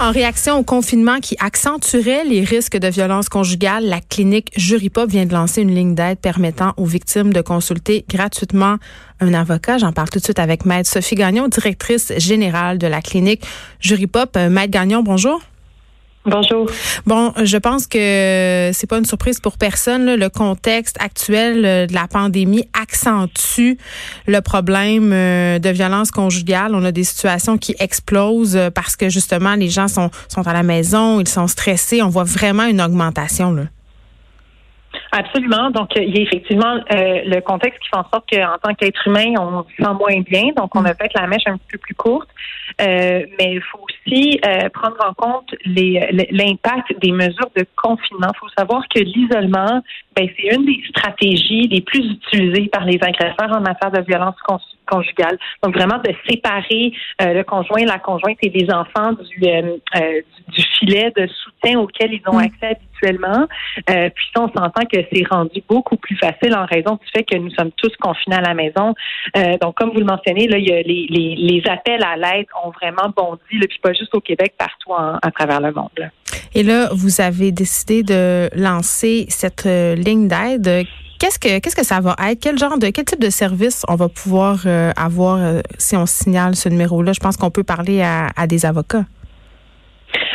En réaction au confinement qui accentuerait les risques de violence conjugale, la clinique Juripop vient de lancer une ligne d'aide permettant aux victimes de consulter gratuitement un avocat. J'en parle tout de suite avec Maître Sophie Gagnon, directrice générale de la clinique Juripop. Euh, Maître Gagnon, bonjour. Bonjour. Bon, je pense que c'est pas une surprise pour personne. Là. Le contexte actuel euh, de la pandémie accentue le problème euh, de violence conjugale. On a des situations qui explosent euh, parce que justement les gens sont sont à la maison, ils sont stressés. On voit vraiment une augmentation. Là. Absolument. Donc, il y a effectivement euh, le contexte qui fait en sorte qu'en tant qu'être humain, on se sent moins bien. Donc, on a fait la mèche un peu plus courte. Euh, mais il faut aussi euh, prendre en compte l'impact des mesures de confinement. Il faut savoir que l'isolement, ben, c'est une des stratégies les plus utilisées par les agresseurs en matière de violence conjugale. Donc, vraiment de séparer le conjoint, la conjointe et les enfants du, du, filet de soutien auquel ils ont mm. accès habituellement. puis ça, on s'entend que c'est rendu beaucoup plus facile en raison du fait que nous sommes tous confinés à la maison. Euh, donc, comme vous le mentionnez, y a les, appels à l'aide ont vraiment bondi, là, puis pas juste au Québec, partout à travers le monde. Et là, vous avez décidé de lancer cette euh, ligne d'aide. Qu'est-ce que qu'est-ce que ça va être? Quel genre de quel type de service on va pouvoir euh, avoir si on signale ce numéro-là? Je pense qu'on peut parler à des avocats.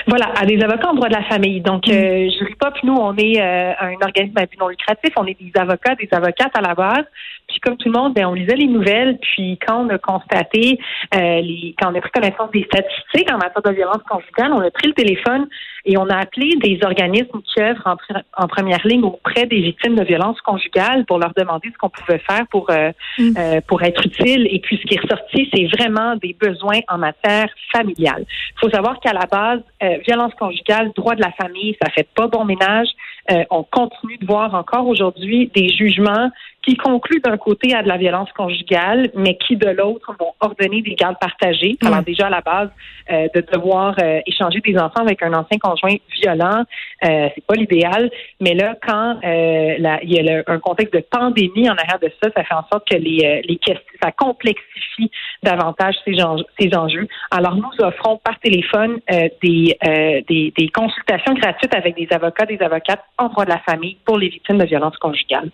Voilà, à des avocats en droit de la famille. Donc, mm. euh, Jury Pop, nous, on est euh, un organisme à but non lucratif. On est des avocats, des avocates à la base. Puis, comme tout le monde, ben, on lisait les nouvelles. Puis, quand on a constaté, euh, les, quand on a pris connaissance des statistiques en matière de violence conjugale, on a pris le téléphone et on a appelé des organismes qui œuvrent en, en première ligne auprès des victimes de violence conjugale pour leur demander ce qu'on pouvait faire pour euh, mm. euh, pour être utile. Et puis, ce qui est ressorti, c'est vraiment des besoins en matière familiale. Il faut savoir qu'à la base, euh, violence conjugale, droit de la famille, ça fait pas bon ménage. Euh, on continue de voir encore aujourd'hui des jugements qui concluent d'un côté à de la violence conjugale, mais qui de l'autre vont ordonner des gardes partagées. Alors déjà à la base, euh, de devoir échanger des enfants avec un ancien conjoint violent, c'est pas l'idéal. Mais là, quand il y a un contexte de pandémie en arrière de ça, ça fait en sorte que les, les questions, ça complexifie davantage ces, ces enjeux. Alors nous offrons par téléphone des euh, des, consultations gratuites avec des avocats, des avocates en droit de la famille pour les victimes de violences conjugales.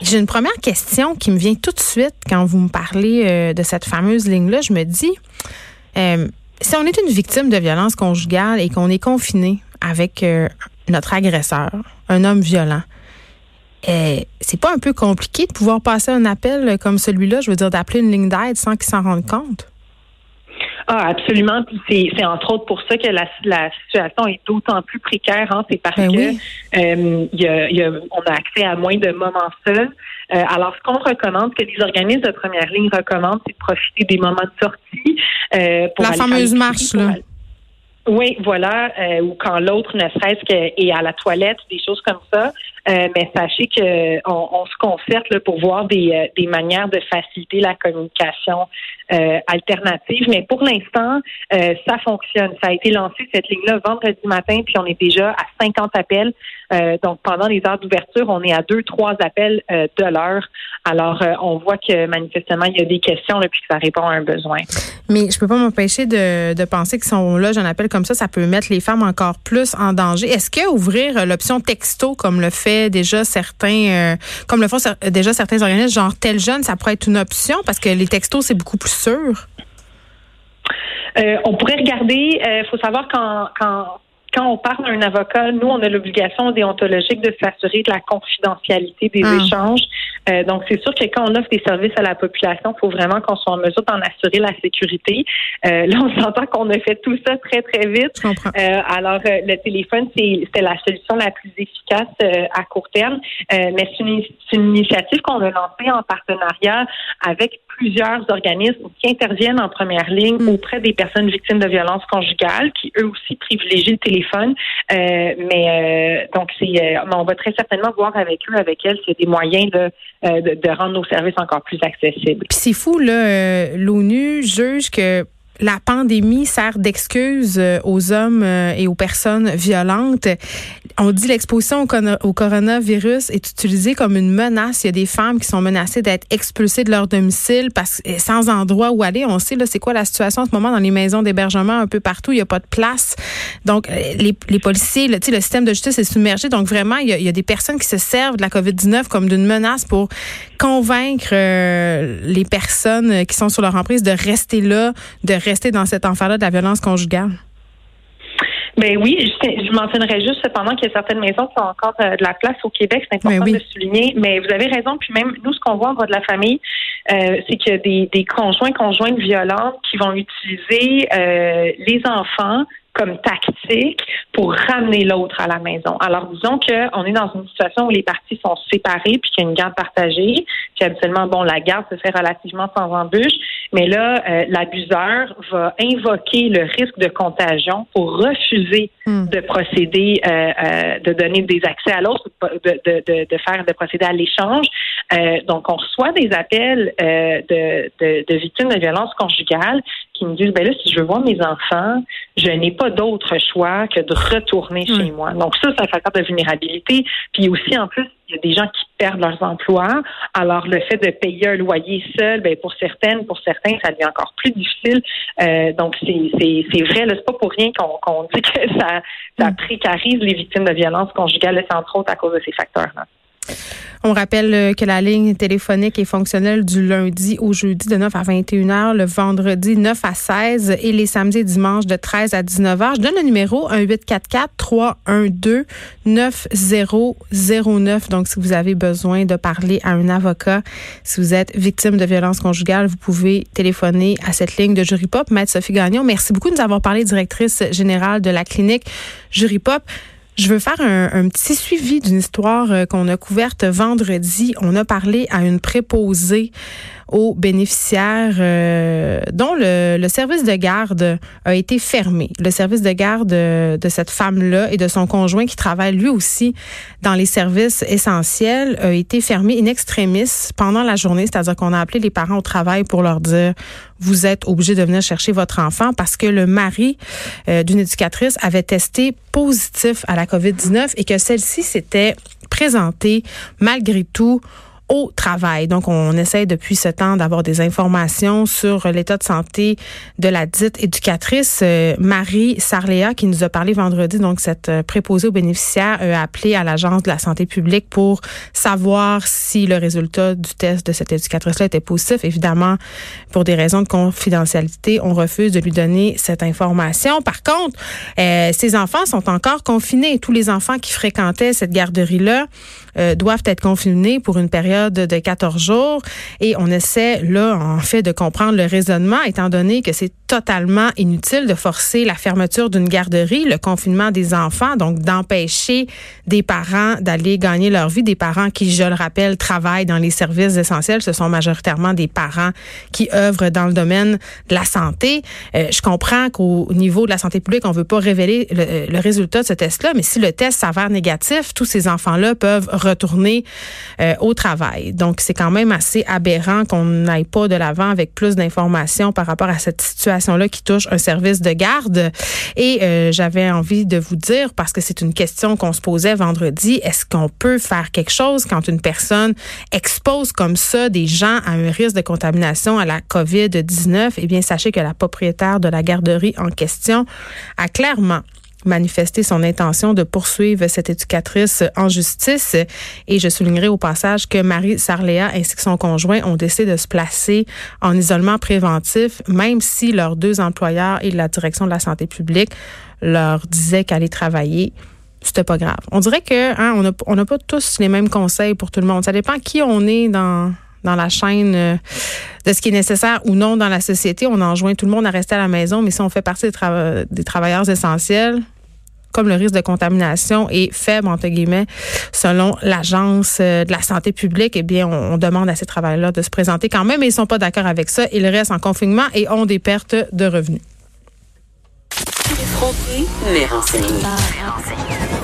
J'ai une première question qui me vient tout de suite quand vous me parlez euh, de cette fameuse ligne-là. Je me dis, euh, si on est une victime de violence conjugale et qu'on est confiné avec notre agresseur, un homme violent, c'est pas un peu compliqué de pouvoir passer un appel comme celui-là, je veux dire d'appeler une ligne d'aide sans qu'il s'en rende compte? Ah, absolument. Puis c'est entre autres pour ça que la, la situation est d'autant plus précaire. Hein. C'est parce ben que euh, y a, y a, on a accès à moins de moments seuls. Euh, alors, ce qu'on recommande, que les organismes de première ligne recommandent, c'est de profiter des moments de sortie. Euh, pour la fameuse marche, là. Oui, voilà, euh, ou quand l'autre ne serait-ce qu'est à la toilette, des choses comme ça. Euh, mais sachez que on, on se concerte là, pour voir des, euh, des manières de faciliter la communication alternative. Mais pour l'instant, ça fonctionne. Ça a été lancé cette ligne-là vendredi matin, puis on est déjà à 50 appels. Donc pendant les heures d'ouverture, on est à deux, trois appels de l'heure. Alors on voit que manifestement il y a des questions là, puis que ça répond à un besoin. Mais je peux pas m'empêcher de, de penser qu'ils sont là, j'en appelle comme ça, ça peut mettre les femmes encore plus en danger. Est-ce que ouvrir l'option texto, comme le fait déjà certains, euh, comme le font déjà certains organismes, genre tel jeune, ça pourrait être une option parce que les textos, c'est beaucoup plus sûr? Euh, on pourrait regarder, il euh, faut savoir quand quand on parle à un avocat, nous, on a l'obligation déontologique de s'assurer de la confidentialité des ah. échanges. Euh, donc, c'est sûr que quand on offre des services à la population, il faut vraiment qu'on soit en mesure d'en assurer la sécurité. Euh, là, on s'entend qu'on a fait tout ça très, très vite. Euh, alors, euh, le téléphone, c'est la solution la plus efficace euh, à court terme. mais c'est une, une, initiative qu'on a lancée en partenariat avec plusieurs organismes qui interviennent en première ligne Mm. auprès des personnes victimes de violences conjugales, qui eux aussi privilégient le téléphone. Euh, mais euh, donc, c'est, euh, on va très certainement voir avec eux, avec elles, s'il y a des moyens de, euh, de, de rendre nos services encore plus accessibles. Puis c'est fou, là, euh, l'ONU juge que la pandémie sert d'excuse euh, aux hommes euh, et aux personnes violentes. On dit l'exposition au, coronavirus est utilisée comme une menace. Il y a des femmes qui sont menacées d'être expulsées de leur domicile parce sans endroit où aller. On sait là c'est quoi la situation en ce moment dans les maisons d'hébergement un peu partout. Il n'y a pas de place. Donc euh, les, les policiers, le, le système de justice est submergé. Donc vraiment il y, a, des personnes qui se servent de la COVID-19 comme d'une menace pour convaincre les personnes qui sont sur leur emprise de rester là, de rester dans cet enfer-là de la violence conjugale? Ben oui, je, je mentionnerais juste cependant qu'il y a certaines maisons qui ont encore euh, de la place au Québec, c'est important Mais oui. de souligner. Mais vous avez raison, puis même nous, ce qu'on voit en droit de la famille, euh, c'est qu'il y a des, des conjoints, conjointes violentes qui vont utiliser euh, les enfants comme tactique pour ramener l'autre à la maison. Alors disons qu'on est dans une situation où les parties sont séparées puis qu'il y a une garde partagée, puis habituellement bon la garde se fait relativement sans embûche, mais là euh, l'abuseur va invoquer le risque de contagion pour refuser Hmm. de procéder, euh, euh, de donner des accès à l'autre, de, de, de, de faire, de procéder à l'échange. Euh, donc, on reçoit des appels euh, de, de, de victimes de violences conjugales qui me disent, ben là, si je veux voir mes enfants, je n'ai pas d'autre choix que de retourner chez moi. Donc, ça, c'est un facteur de vulnérabilité. Puis aussi, en plus, il y a des gens qui perdent leurs emplois. Alors, le fait de payer un loyer seul, ben, pour certaines, pour certains, ça devient encore plus difficile. Euh, donc, c'est, vrai, là, c'est pas pour rien qu'on, dit que ça, ça Mm. précarise les victimes de violences conjugales. Entre autres à cause de ces facteurs-là. On rappelle euh, que la ligne téléphonique est fonctionnelle du lundi au jeudi de 9 à 21 heures, le vendredi 9 à 16 et les samedis et dimanches de 13 à 19 heures. Je donne le numéro 1 844 312 9009. Donc si vous avez besoin de parler à un avocat, si vous êtes victime de violences conjugales, vous pouvez téléphoner à cette ligne de Jury Pop. Maître Sophie Gagnon, merci beaucoup de nous avoir parlé, directrice générale de la clinique Jury Pop. Je veux faire un, petit suivi d'une histoire euh, qu'on a couverte vendredi. On a parlé à une préposée aux bénéficiaires euh, dont le, service de garde a été fermé. Le service de garde de cette femme-là et de son conjoint qui travaille lui aussi dans les services essentiels a été fermé in extremis pendant la journée, c'est-à-dire qu'on a appelé les parents au travail pour leur dire vous êtes obligés de venir chercher votre enfant parce que le mari euh, d'une éducatrice avait testé positif à la COVID-19 et que celle-ci s'était présentée malgré tout au travail. Donc, on essaie depuis ce temps d'avoir des informations sur l'état de santé de la dite éducatrice euh, Marie Sarléa qui nous a parlé vendredi. Donc, cette euh, préposée aux bénéficiaires a appelé à l'Agence de la santé publique pour savoir si le résultat du test de cette éducatrice-là était positif. Évidemment, pour des raisons de confidentialité, on refuse de lui donner cette information. Par contre, euh, ces enfants sont encore confinés. Tous les enfants qui fréquentaient cette garderie-là euh, doivent être confinés pour une période de 14 jours. Et on essaie, là, en fait, de comprendre le raisonnement, étant donné que c'est totalement inutile de forcer la fermeture d'une garderie, le confinement des enfants, donc d'empêcher des parents d'aller gagner leur vie, des parents qui, je le rappelle, travaillent dans les services essentiels. Ce sont majoritairement des parents qui œuvrent dans le domaine de la santé. Euh, je comprends qu'au niveau de la santé publique, on veut pas révéler le, le résultat de ce test-là, mais si le test s'avère négatif, tous ces enfants-là peuvent retourner euh, au travail. Donc, c'est quand même assez aberrant qu'on n'aille pas de l'avant avec plus d'informations par rapport à cette situation-là qui touche un service de garde. Et euh, j'avais envie de vous dire, parce que c'est une question qu'on se posait vendredi, est-ce qu'on peut faire quelque chose quand une personne expose comme ça des gens à un risque de contamination à la COVID-19? Eh bien, sachez que la propriétaire de la garderie en question a clairement manifesté son intention de poursuivre cette éducatrice en justice. Et je soulignerai au passage que Marie Sarléa ainsi que son conjoint ont décidé de se placer en isolement préventif, même si leurs deux employeurs et la direction de la santé publique leur disaient qu'aller travailler c'était pas grave. On dirait que hein, on n'a on pas tous les mêmes conseils pour tout le monde. Ça dépend qui on est dans dans la chaîne euh, de ce qui est nécessaire ou non dans la société. On enjoint tout le monde à rester à la maison, mais si on fait partie des, trava des travailleurs essentiels, comme le risque de contamination est faible, entre guillemets, selon l'Agence euh, de la santé publique, eh bien, on, demande à ces travailleurs-là de se présenter quand même, mais ils sont pas d'accord avec ça. Ils restent en confinement et ont des pertes de revenus. Les renseignements.